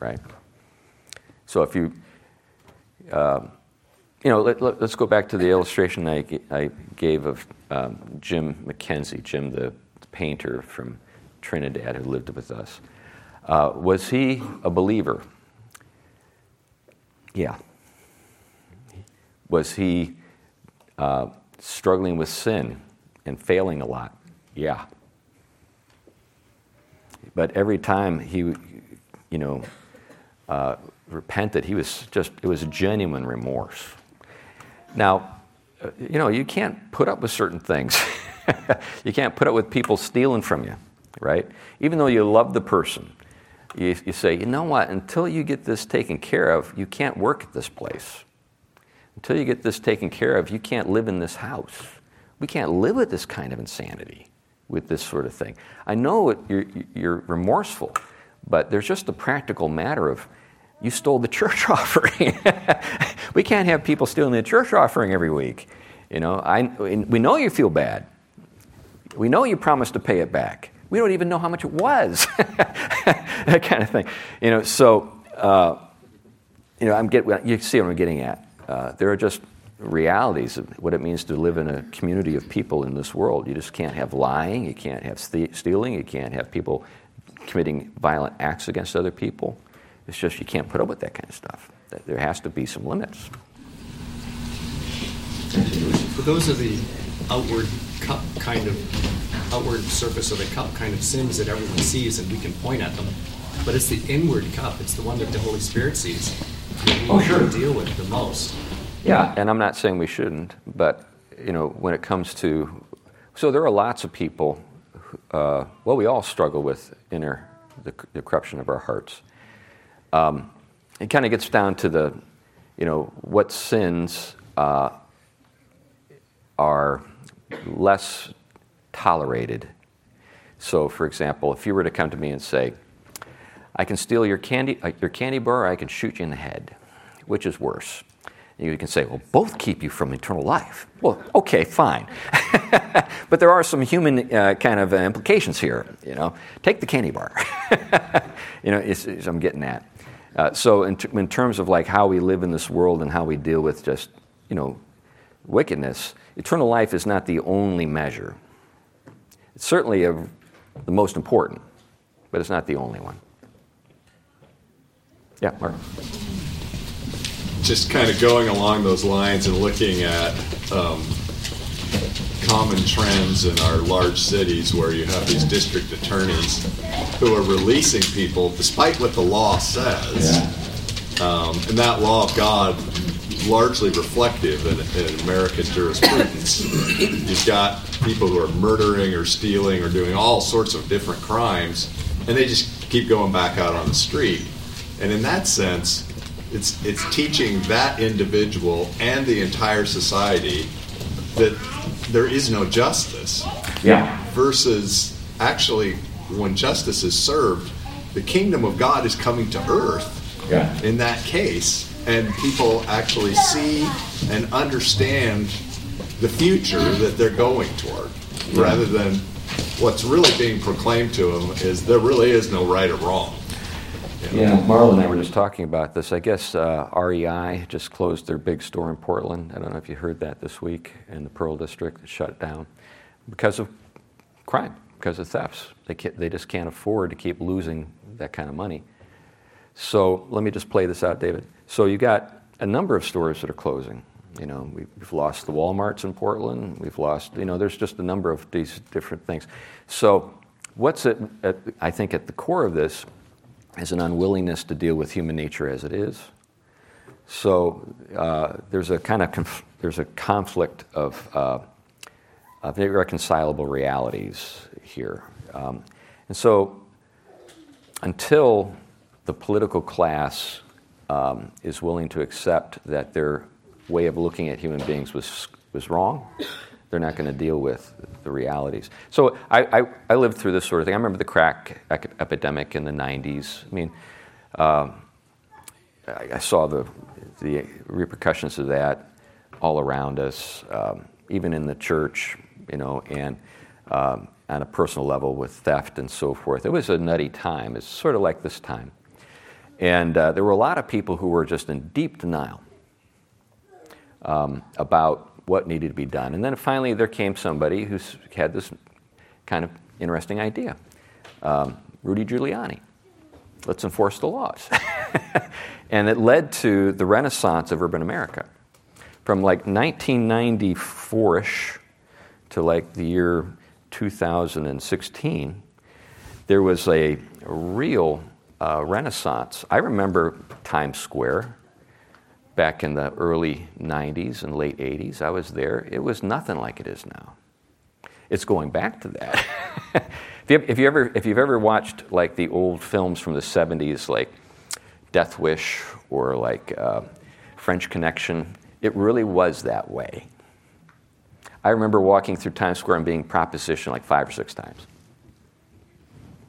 S1: right? So if you, um, you know, let, us go back to the illustration I, I gave of um, Jim McKenzie, Jim the painter from Trinidad who lived with us. Uh, was he a believer? Yeah. Was he uh, struggling with sin and failing a lot? Yeah. But every time he, you know, uh, repented, he was just, it was genuine remorse. Now, uh, you know, you can't put up with certain things. (laughs) you can't put up with people stealing from you, right? Even though you love the person, you, you say, you know what, until you get this taken care of, you can't work at this place. Until you get this taken care of, you can't live in this house. We can't live with this kind of insanity, with this sort of thing. I know it, you're, you're remorseful, but there's just the practical matter of you stole the (laughs) church offering. (laughs) we can't have people stealing the church offering every week. You know, I, we know you feel bad. We know you promised to pay it back. We don't even know how much it was. (laughs) (laughs) that kind of thing. You know, so, uh, you know, I'm get, you see what I'm getting at. Uh, there are just realities of what it means to live in a community of people in this world. You just can't have lying, you can't have stealing, you can't have people committing violent acts against other people. It's just you can't put up with that kind of stuff. There has to be some limits.
S8: Those are the outward kind of outward surface of the cup kind of sins that everyone sees and we can point at them, but it's the inward cup. It's the one that the Holy Spirit sees. We
S1: oh, sure.
S8: deal with the most.
S1: Yeah, and I'm not saying we shouldn't, but you know, when it comes to, so there are lots of people. Uh, well, we all struggle with inner the, the corruption of our hearts. Um, it kind of gets down to the, you know, what sins uh, are less tolerated. So, for example, if you were to come to me and say, I can steal your candy, uh, your candy bar, or I can shoot you in the head, which is worse? You can say, well, both keep you from eternal life. Well, okay, fine. (laughs) but there are some human uh, kind of uh, implications here. You know, take the candy bar. (laughs) you know, it's, it's, I'm getting at. Uh, so, in, t- in terms of like how we live in this world and how we deal with just, you know, wickedness, eternal life is not the only measure. It's certainly a, the most important, but it's not the only one. Yeah, Mark.
S10: Just kind of going along those lines and looking at um, common trends in our large cities where you have these district attorneys who are releasing people despite what the law says. Yeah. Um, and that law of God largely reflective in, in American jurisprudence. You've got people who are murdering or stealing or doing all sorts of different crimes, and they just keep going back out on the street. And in that sense, it's it's teaching that individual and the entire society that there is no justice.
S1: Yeah.
S10: Versus actually when justice is served, the kingdom of God is coming to earth.
S1: Yeah.
S10: In that case, and people actually see and understand the future that they're going toward, yeah. rather than what's really being proclaimed to them is there really is no right or wrong.
S1: You know? Yeah, Marla and I were just talking about this. I guess uh, REI just closed their big store in Portland. I don't know if you heard that this week in the Pearl District. It shut down because of crime, because of thefts. They, they just can't afford to keep losing that kind of money. So let me just play this out, David. So you got a number of stores that are closing. You know, we've lost the Walmarts in Portland. We've lost, you know, there's just a number of these different things. So what's at, I think at the core of this is an unwillingness to deal with human nature as it is. So uh, there's a kind of conf- there's a conflict of, uh, of irreconcilable realities here, um, and so until the political class um, is willing to accept that their way of looking at human beings was, was wrong, they're not going to deal with the realities. So I, I, I, lived through this sort of thing. I remember the crack epidemic in the 90s. I mean, uh, I, I, saw the, the repercussions of that all around us, um, even in the church, you know, and um, on a personal level with theft and so forth. It was a nutty time. It's sort of like this time. And uh, there were a lot of people who were just in deep denial um, about what needed to be done. And then finally, there came somebody who had this kind of interesting idea um, Rudy Giuliani. Let's enforce the laws. (laughs) and it led to the renaissance of urban America. From like 1994 ish to like the year 2016, there was a real uh, renaissance. I remember Times Square back in the early 90s and late 80s. I was there. It was nothing like it is now. it's going back to that. (laughs) if, you, if, you ever, if you've ever watched like the old films from the 70s, like Death Wish or like uh, French Connection, it really was that way. I remember walking through Times Square and being propositioned like five or six times.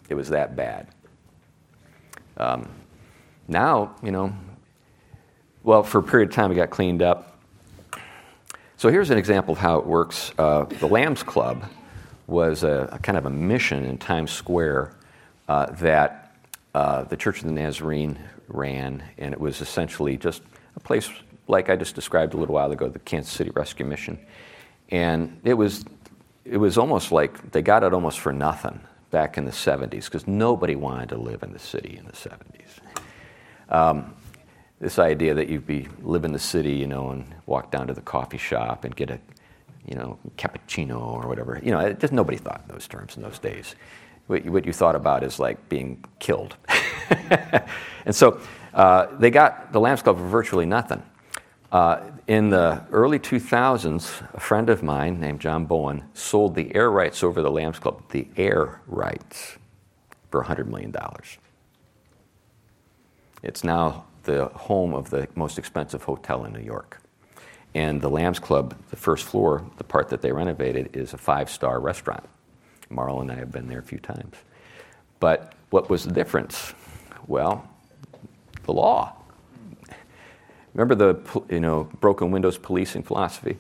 S1: It was that bad. Um, now, you know, well, for a period of time, it got cleaned up. So here's an example of how it works. Uh, the Lambs Club was a, a, kind of a mission in Times Square uh, that uh, the Church of the Nazarene ran, and it was essentially just a place like I just described a little while ago, the Kansas City Rescue Mission. And it was, it was almost like they got it almost for nothing back in the 70s because nobody wanted to live in the city in the 70s. Um, this idea that you'd be live in the city, you know, and walk down to the coffee shop and get a, you know, cappuccino or whatever. You know, just nobody thought in those terms in those days. What you, what you thought about is like being killed. (laughs) and so uh, they got the Lambs Club for virtually nothing. Uh, in the early 2000s, a friend of mine named John Bowen sold the air rights over the Lambs Club, the air rights, for $100 million. It's now the home of the most expensive hotel in New York. And the Lambs Club, the first floor, the part that they renovated, is a five star restaurant. Marl and I have been there a few times. But what was the difference? Well, the law. Remember the you know, broken windows policing philosophy?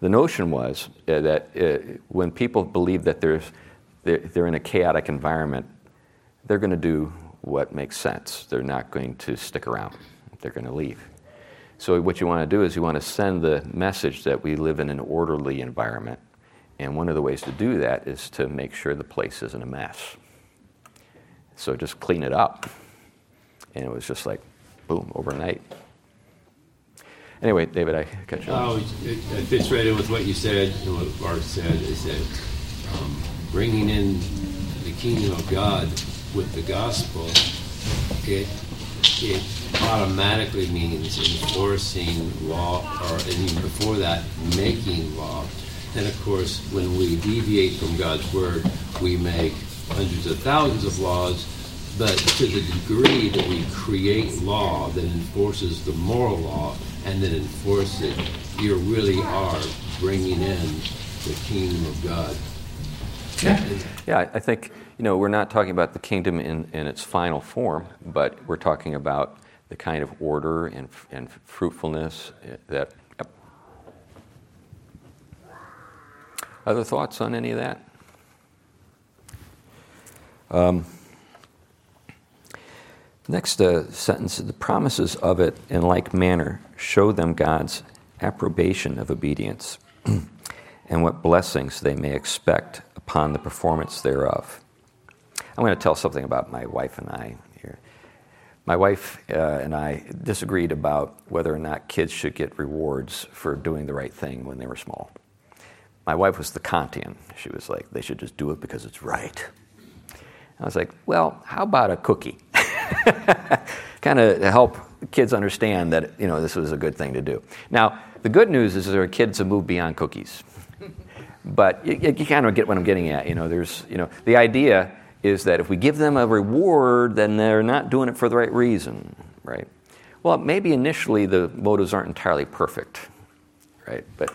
S1: The notion was uh, that uh, when people believe that there's, they're, they're in a chaotic environment, they're going to do what makes sense. They're not going to stick around, they're going to leave. So, what you want to do is you want to send the message that we live in an orderly environment. And one of the ways to do that is to make sure the place isn't a mess. So, just clean it up. And it was just like, boom, overnight. Anyway, David, I cut you.
S2: Oh, it, it fits right in with what you said and what Bart said. Is that um, bringing in the kingdom of God with the gospel, it it automatically means enforcing law, or even before that, making law. And of course, when we deviate from God's word, we make hundreds of thousands of laws. But to the degree that we create law that enforces the moral law and then enforce it, you really are bringing in the kingdom of God.
S1: Yeah, yeah I think you know, we're not talking about the kingdom in, in its final form, but we're talking about the kind of order and, and fruitfulness that. Yep. Other thoughts on any of that? Um, next uh, sentence the promises of it in like manner show them God's approbation of obedience (clears throat) and what blessings they may expect upon the performance thereof. I'm going to tell something about my wife and I here. My wife uh, and I disagreed about whether or not kids should get rewards for doing the right thing when they were small. My wife was the Kantian. She was like, they should just do it because it's right. I was like, well, how about a cookie? (laughs) kind of help kids understand that you know this was a good thing to do. Now, the good news is there are kids who move beyond cookies, (laughs) but you, you kind of get what I'm getting at. You know, there's you know the idea is that if we give them a reward, then they're not doing it for the right reason, right? Well, maybe initially the motives aren't entirely perfect, right? But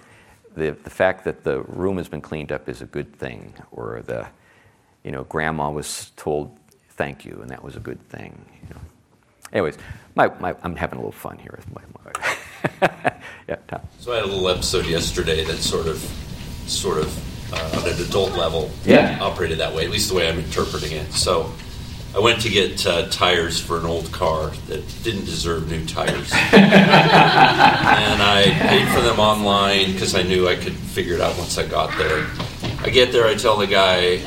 S1: the, the fact that the room has been cleaned up is a good thing, or the, you know, grandma was told thank you, and that was a good thing. You know. Anyways, my, my, I'm having a little fun here with my, my (laughs)
S9: yeah, Tom. So I had a little episode yesterday that sort of, sort of uh, on an adult level
S1: yeah.
S9: operated that way, at least the way I'm interpreting it. So I went to get uh, tires for an old car that didn't deserve new tires. (laughs) and I paid for them online because I knew I could figure it out once I got there. I get there, I tell the guy,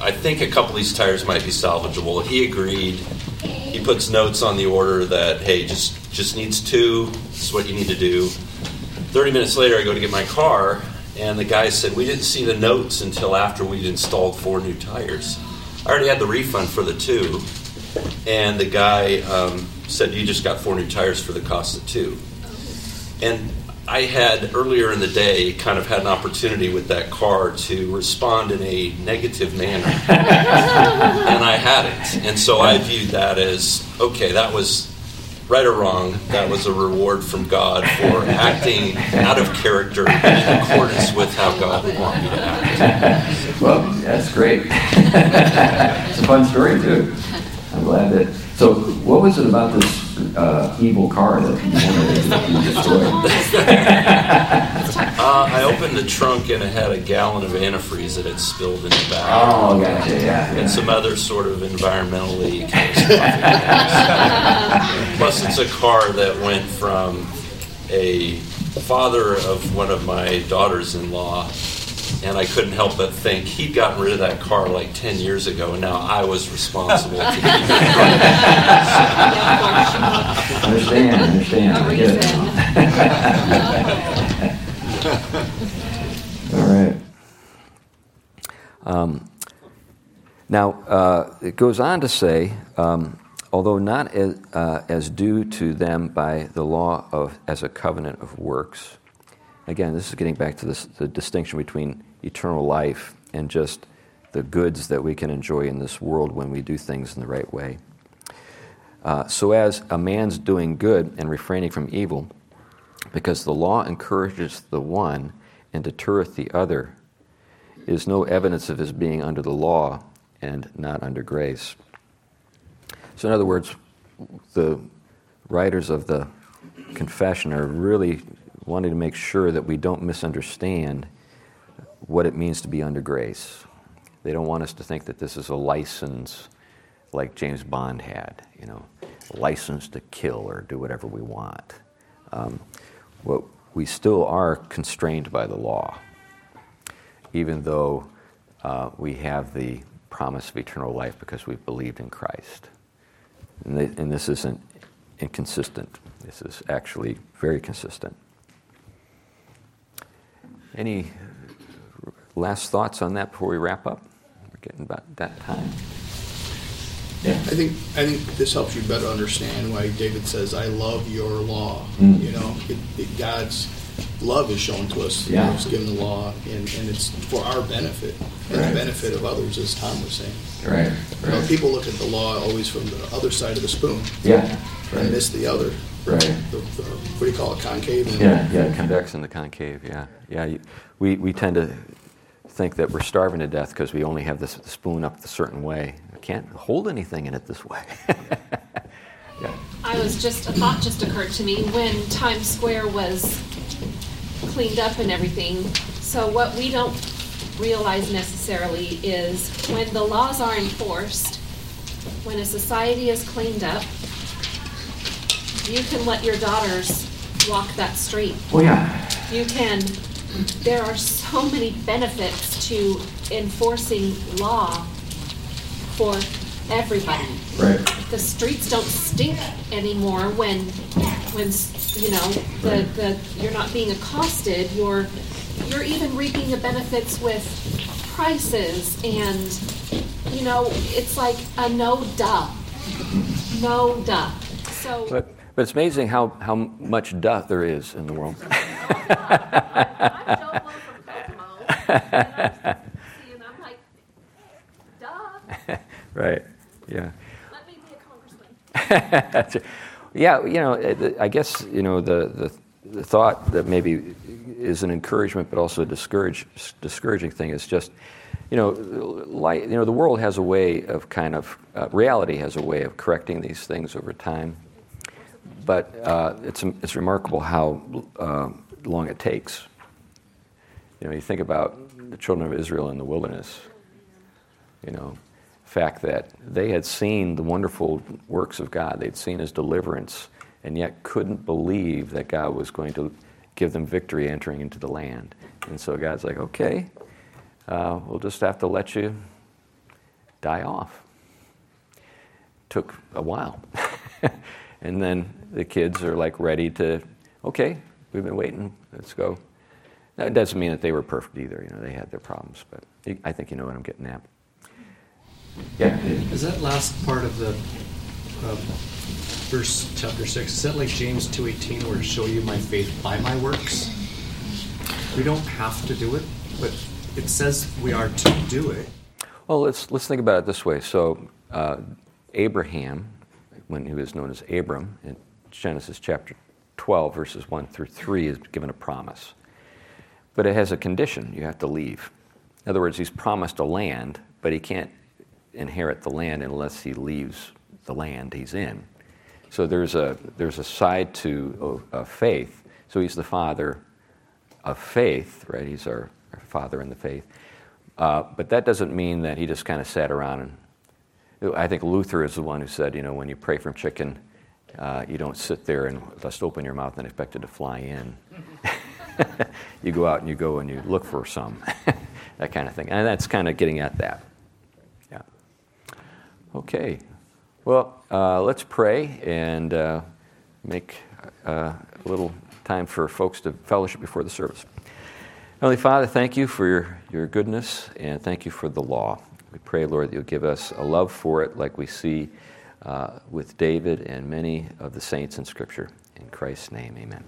S9: I think a couple of these tires might be salvageable. He agreed. He puts notes on the order that, hey, just just needs two. This is what you need to do. 30 minutes later, I go to get my car, and the guy said, We didn't see the notes until after we'd installed four new tires. I already had the refund for the two. And the guy um, said, You just got four new tires for the cost of two. And I had earlier in the day kind of had an opportunity with that car to respond in a negative manner. (laughs) and I hadn't. And so I viewed that as okay, that was right or wrong, that was a reward from God for acting out of character in accordance with how God would want me to act.
S1: well, that's great. (laughs) it's a fun story, too. I'm glad that. So, what was it about this uh, evil car that you wanted to destroy? (laughs)
S9: uh, I opened the trunk and it had a gallon of antifreeze that had spilled in the back.
S1: Oh, gotcha, yeah.
S9: And some other sort of environmentally catastrophic Plus, it's a car that went from a father of one of my daughters in law and I couldn't help but think he'd gotten rid of that car like 10 years ago, and now I was responsible to keep it (laughs)
S1: understand, understand. I get it. (laughs) All right. Um, now, uh, it goes on to say, um, although not as, uh, as due to them by the law of as a covenant of works. Again, this is getting back to this, the distinction between eternal life and just the goods that we can enjoy in this world when we do things in the right way. Uh, so, as a man's doing good and refraining from evil, because the law encourages the one and deterreth the other, is no evidence of his being under the law and not under grace. So, in other words, the writers of the confession are really wanting to make sure that we don't misunderstand what it means to be under grace. They don't want us to think that this is a license like James Bond had, you know, license to kill or do whatever we want. Um, well, we still are constrained by the law, even though uh, we have the promise of eternal life because we've believed in Christ. And, they, and this isn't inconsistent. This is actually very consistent. Any last thoughts on that before we wrap up? We're getting about that time.
S6: Yeah. I think I think this helps you better understand why David says, "I love your law."
S1: Mm.
S6: You know, it, it, God's love is shown to us.
S1: Yeah.
S6: He's given the law, and, and it's for our benefit and
S1: right.
S6: the benefit of others, as Tom was saying.
S1: Right. right.
S6: You know, people look at the law always from the other side of the spoon.
S1: Yeah. Right.
S6: And miss the other.
S1: Right.
S6: The, the, what do you call it? Concave. And
S1: yeah. Yeah. Convex and the concave. Yeah. Yeah. We we tend to think that we're starving to death because we only have this spoon up a certain way. We can't hold anything in it this way. (laughs) yeah.
S7: I was just a thought just occurred to me when Times Square was cleaned up and everything. So what we don't realize necessarily is when the laws are enforced, when a society is cleaned up, you can let your daughters walk that street.
S1: Oh yeah.
S7: You can there are so many benefits to enforcing law for everybody.
S1: Right.
S7: The streets don't stink anymore when, when you know the, the you're not being accosted. You're you're even reaping the benefits with prices and you know it's like a no duh, no duh. So.
S1: But, but it's amazing how, how much duh there is in the world. (laughs) (laughs) right. Yeah.
S7: Let me be a congressman.
S1: yeah. You know, I guess you know the, the the thought that maybe is an encouragement, but also a discourage, discouraging thing is just, you know, light, you know, the world has a way of kind of uh, reality has a way of correcting these things over time, but uh, it's it's remarkable how uh, long it takes. You know, you think about the children of Israel in the wilderness. You know, fact that they had seen the wonderful works of God, they'd seen His deliverance, and yet couldn't believe that God was going to give them victory entering into the land. And so God's like, okay, uh, we'll just have to let you die off. Took a while. (laughs) and then the kids are like ready to, okay, we've been waiting, let's go. That doesn't mean that they were perfect either. You know, they had their problems, but I think you know what I'm getting at. Yeah.
S8: Is that last part of the um, verse chapter six. Is that like James two eighteen, where show you my faith by my works? We don't have to do it, but it says we are to do it.
S1: Well, let's, let's think about it this way. So, uh, Abraham, when he was known as Abram, in Genesis chapter 12, verses 1 through 3, is given a promise. But it has a condition you have to leave. In other words, he's promised a land, but he can't inherit the land unless he leaves the land he's in. So there's a, there's a side to uh, faith. So he's the father of faith, right? He's our, our father in the faith. Uh, but that doesn't mean that he just kind of sat around and. I think Luther is the one who said, you know, when you pray from chicken, uh, you don't sit there and just open your mouth and expect it to fly in. (laughs) you go out and you go and you look for some, (laughs) that kind of thing. And that's kind of getting at that. Yeah. Okay. Well, uh, let's pray and uh, make uh, a little time for folks to fellowship before the service. Heavenly Father, thank you for your, your goodness and thank you for the law. We pray, Lord, that you'll give us a love for it like we see uh, with David and many of the saints in Scripture. In Christ's name, amen.